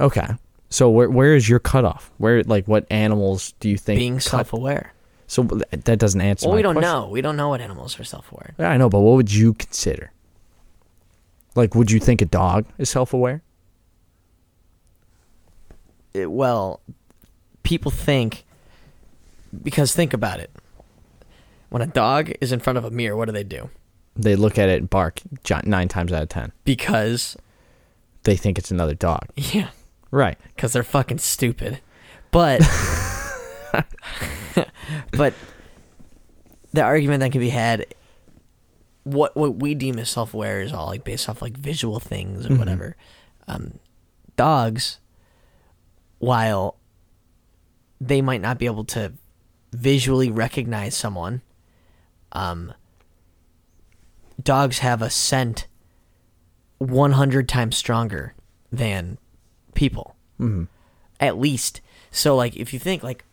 Okay. So where where is your cutoff? Where like what animals do you think being cut- self-aware. So th- that doesn't answer Well, my we don't question. know. We don't know what animals are self-aware. Yeah, I know, but what would you consider? Like would you think a dog is self-aware? It- well, people think because think about it. When a dog is in front of a mirror, what do they do? They look at it and bark 9 times out of 10. Because They think it's another dog. yeah, Right. because they're fucking stupid. But but the argument that can be had what what we deem as self aware is all like based off like visual things or Mhm. whatever. Um, dogs, while they might not be able to visually recognize someone, um, dogs have a scent one hundred times stronger than people Mhm. at least. So like if you think like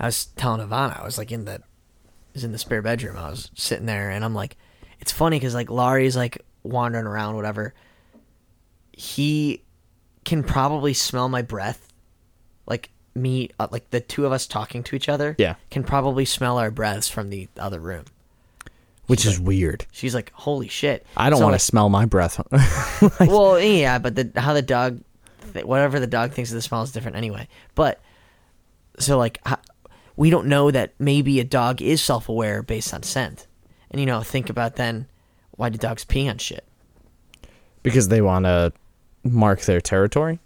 I was telling Ivana, I was like in the I was in the spare bedroom. I was sitting there and I'm like it's funny cuz like Laurie's like wandering around, whatever, he can probably smell my breath. Like me, uh, like the two of us talking to each other. Yeah. Can probably smell our breaths from the other room. Which is weird. She's like, "Holy shit!" I don't So, want to like, smell my breath. well, yeah, but the how the dog, th- whatever the dog thinks of the smell is different anyway. But so like, we don't know that maybe a dog is self aware based on scent, and you know, think about then, why do dogs pee on shit? because they want to mark their territory.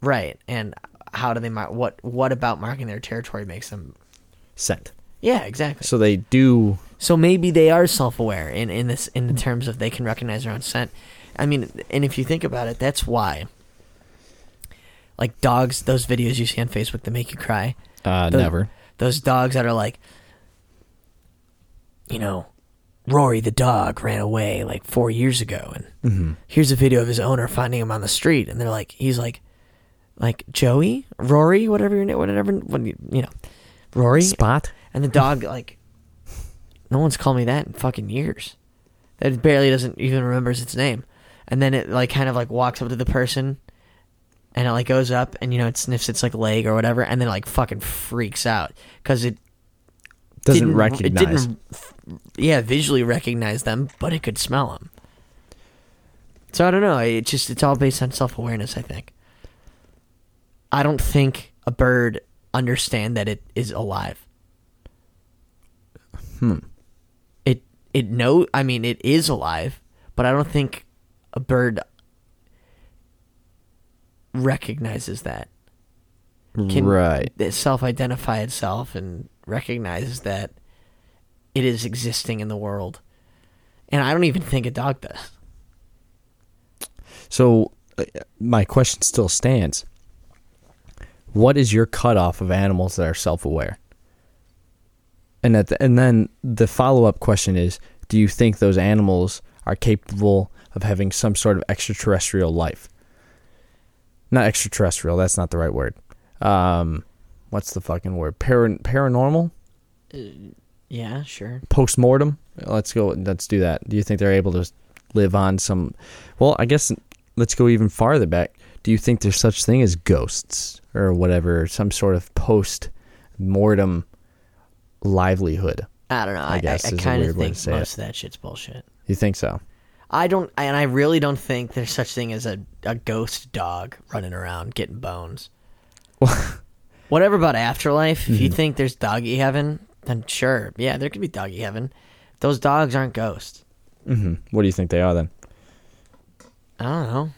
Right, and how do they mark? What what about marking their territory makes them? Scent. Yeah, exactly. So they do. So maybe they are self-aware in in this in the terms of they can recognize their own scent. I mean, and if you think about it, that's why. Like dogs, those videos you see on Facebook that make you cry. Uh, Those- never. Those dogs that are like, you know, Rory the dog ran away like four years ago, and Mm-hmm. here's a video of his owner finding him on the street, and they're like, he's like, like Joey, Rory, whatever your name, whatever, what you, you know, Rory, Spot. And the dog, like, no one's called me that in fucking years. That barely doesn't even remembers its name. And then it like kind of like walks up to the person, and it like goes up and you know it sniffs its like leg or whatever, and then like fucking freaks out because it Doesn't recognize. It didn't, yeah, visually recognize them, but it could smell them. So I don't know. It just it's all based on self awareness. I think. I don't think a bird understand that it is alive. Hmm. It it know. I mean, it is alive, but I don't think a bird recognizes that. Can right. it self-identify itself and recognizes that it is existing in the world. And I don't even think a dog does. So uh, my question still stands. What is your cutoff of animals that are self-aware? And at the, and then the follow-up question is: Do you think those animals are capable of having some sort of extraterrestrial life? Not extraterrestrial. That's not the right word. Um, what's the fucking word? Paran- paranormal, Yeah, sure. post-mortem. Let's go. Let's do that. Do you think they're able to live on some? Well, I guess let's go even farther back. Do you think there's such thing as ghosts or whatever, some sort of post-mortem livelihood? I don't know. I, I guess I, a kind of think say it. most of that shit's bullshit. You think so? I don't, and I really don't think there's such thing as a, a ghost dog running around getting bones. Whatever about afterlife, if you Mm-hmm. think there's doggy heaven, then sure, yeah, there could be doggy heaven. Those dogs aren't ghosts. hmm What do you think they are then? I don't know.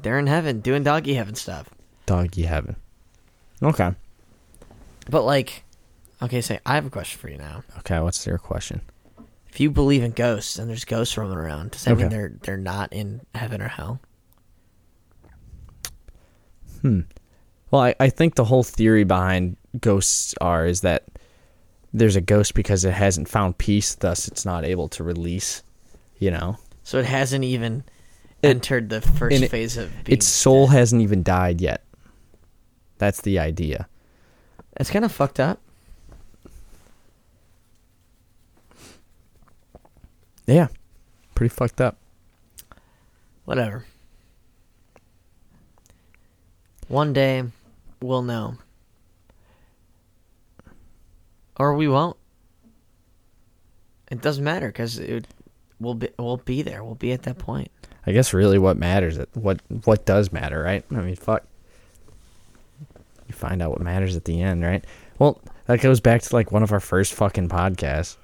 They're in heaven doing doggy heaven stuff. Doggy heaven. Okay. But like, okay, say I have a question for you now. Okay. What's your question? If you believe in ghosts and there's ghosts roaming around, does that mean they're they're not in heaven or hell? Hmm. Well, I, I think the whole theory behind ghosts are is that there's a ghost because it hasn't found peace, thus it's not able to release. You know, So it hasn't even It- entered the first it- phase of being its soul dead. hasn't even died yet. That's the idea. That's kind of fucked up. Yeah, pretty fucked up. Whatever. One day, we'll know, or we won't. It doesn't matter because it we'll be we'll be there. We'll be at that point. I guess really what matters, what what does matter, right? I mean, fuck. You find out what matters at the end, right? Well, that goes back to like one of our first fucking podcasts.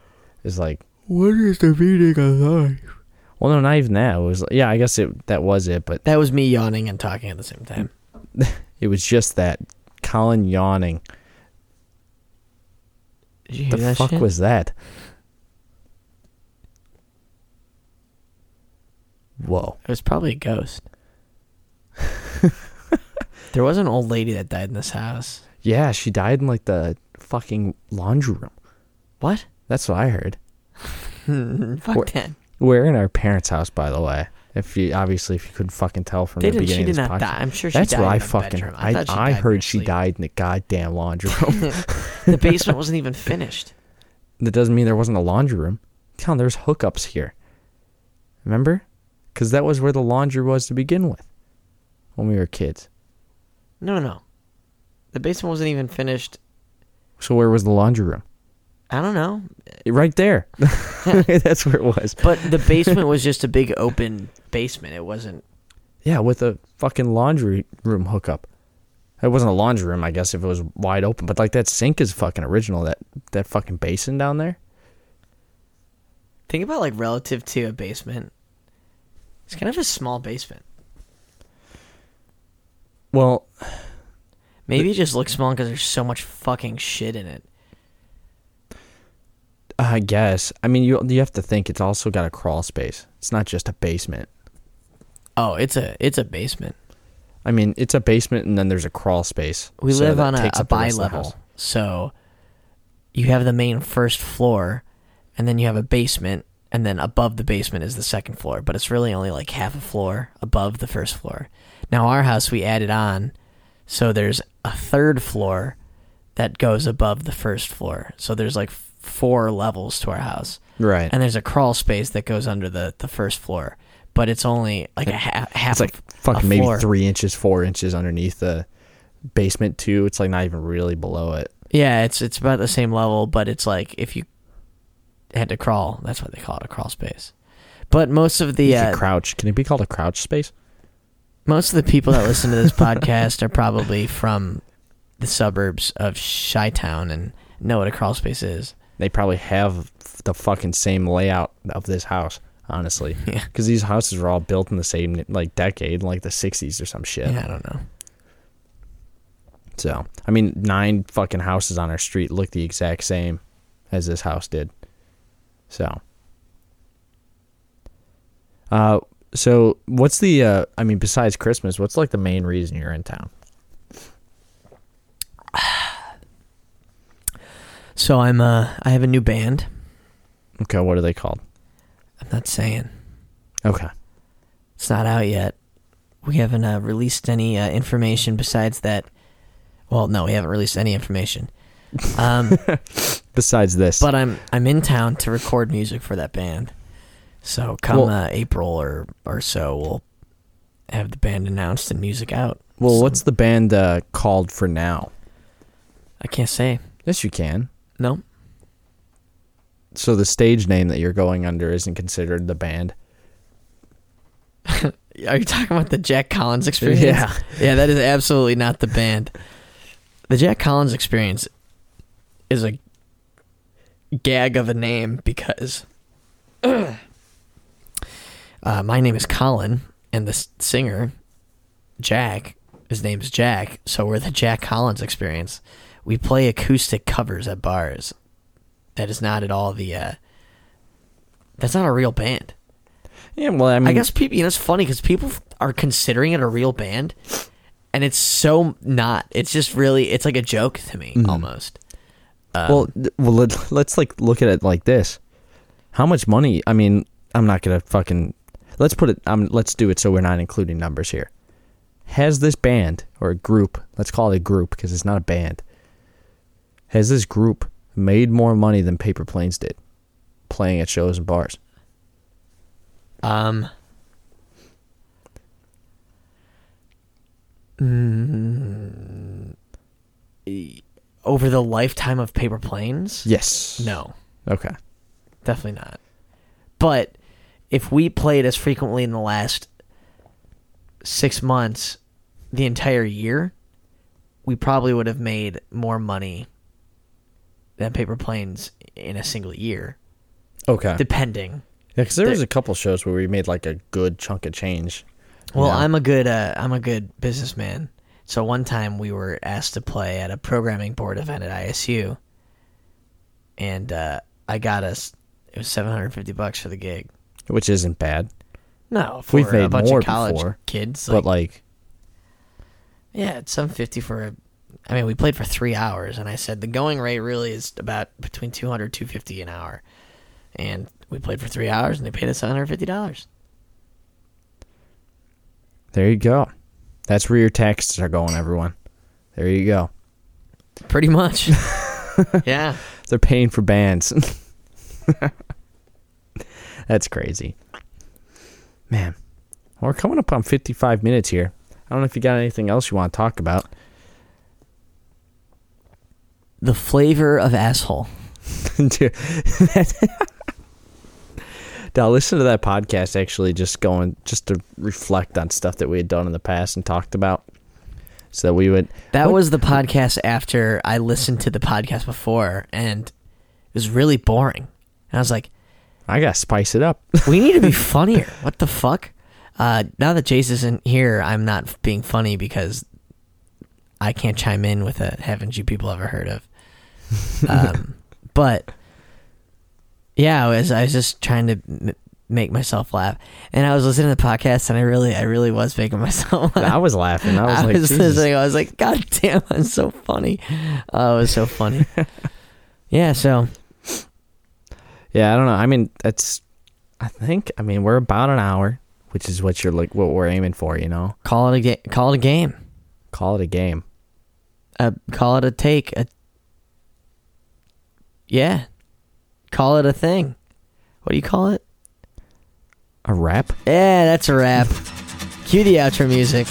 Is like, what is the meaning of life? Well, no, not even that. It was yeah, I guess it that was it, but That was me yawning and talking at the same time. it was just that Collin yawning. Did you hear The that fuck shit? was that? Whoa. It was probably a ghost. there was an old lady that died in this house. Yeah, she died in like the fucking laundry room. What? That's what I heard. Fuck Where- that. We're in our parents' house, by the way. If you obviously if you couldn't fucking tell from They the didn't. She beginning did not this die. I'm sure she That's died what I in a fucking bedroom. I, I, her heard she sleep. died in the goddamn laundry room. The basement wasn't even finished. that doesn't mean there wasn't a laundry room. Come on, there's hookups here. Remember? Because that was where the laundry was to begin with when we were kids. No, no. The basement wasn't even finished. So where was the laundry room? I don't know. Right there. That's where it was. But the basement was just a big open basement. It wasn't. Yeah, with a fucking laundry room hookup. It wasn't a laundry room, I guess, if it was wide open. But like that sink is fucking original. That that fucking basin down there. Think about like relative to a basement. It's kind of a small basement. Well, Maybe it just looks small because there's so much fucking shit in it. I guess. I mean, you you have to think it's also got a crawl space. It's not just a basement. Oh, it's a it's a basement. I mean, it's a basement and then there's a crawl space. We so live on a, a up the rest of the bi-level, so you have the main first floor, and then you have a basement, and then above the basement is the second floor. But it's really only like half a floor above the first floor. Now our house we added on, so there's a third floor that goes above the first floor. So there's like four levels to our house, Right. and there's a crawl space that goes under the the first floor. But it's only like a half, half it's like fucking maybe floor. three inches, four inches underneath the basement too. It's like not even really below it. Yeah, it's it's about the same level, but it's like if you had to crawl, that's why they call it, a crawl space. But most of the You uh, crouch. Can it be called a crouch space? most of the people that listen to this podcast are probably from the suburbs of Chi Town and know what a crawl space is. They probably have the fucking same layout of this house, honestly. Yeah. Because these houses were all built in the same like decade, like the '60s or some shit. Yeah, I don't know. So, I mean, nine fucking houses on our street look the exact same as this house did. So, uh, so what's the? Uh, I mean, besides Christmas, what's like the main reason you're in town? So I'm uh I have a new band. Okay, what are they called? I'm not saying Okay, it's not out yet. We haven't uh, released any uh, information besides that. Well, no, we haven't released any information. Um, besides this, But I'm I'm in town to record music for that band. So come Well- uh, April or or so, we'll have the band announced and music out. well, So- what's the band uh, called for now? I can't say. Yes, you can. No, So the stage name that you're going under isn't considered the band. are you talking about the Jack Collins experience? Yeah. yeah, that is absolutely not the band. The Jack Collins experience is a gag of a name because uh, my name is Collin and the singer Jack, his name's Jack, so we're the Jack Collins experience. We play acoustic covers at bars. That is not at all the uh that's not a real band. Yeah, well, I mean, I guess people, you know, it's funny because people are considering it a real band, and it's so not. It's just really, it's like a joke to me almost. Um, Well, well, let, let's like look at it like this. How much money? I mean, I'm not gonna fucking. Let's put it. Um, let's do it so we're not including numbers here. Has this band or a group? Let's call it a group because it's not a band. Has this group made more money than Paper Planes did, playing at shows and bars? um, mm, over the lifetime of Paper Planes, Yes. no, Okay. definitely not. But if we played as frequently in the last six months, the entire year, we probably would have made more money than Paper Planes in a single year, Okay. depending. Yeah, because there the- was a couple shows where we made like a good chunk of change. you Well, know? I'm a good uh, I'm a good businessman. So one time we were asked to play at a programming board event at ISU, and uh, I got us it was 750 bucks for the gig. which isn't bad, No, for We've a made bunch more of college before, kids. but like, Yeah, it's seven fifty for a. I mean, we played for three hours, and I said the going rate really is about between 200 250 an hour, and we played for three hours, and they paid us one hundred fifty dollars. there you go. That's where your taxes are going, everyone. There you go. Pretty much. yeah. They're paying for bands. That's crazy. Man, we're coming up on 55 minutes here. I don't know if you got anything else you want to talk about. The flavor of asshole. Dude, now listen to that podcast actually just going just to reflect on stuff that we had done in the past and talked about so that we would That What- was the podcast after I listened to the podcast before, and it was really boring. And I was like, i gotta spice it up we need to be funnier. What the fuck? Uh, now that Jace isn't here, I'm not being funny because I can't chime in with a haven't you people ever heard of? Um, but yeah, I was I was just trying to m- make myself laugh, and I was listening to the podcast, and I really I really was making myself laugh. i was laughing i was I like was Jesus. listening. I was like, God damn, I'm so funny. Oh, it was so funny. yeah. So yeah i don't know i mean that's i think i mean we're about an hour which is what you're like what we're aiming for you know call it a game. call it a game. call it a game Uh, call it a take. A yeah. Call it a thing. What do you call it? a rap Yeah, that's a wrap. Cue the outro music.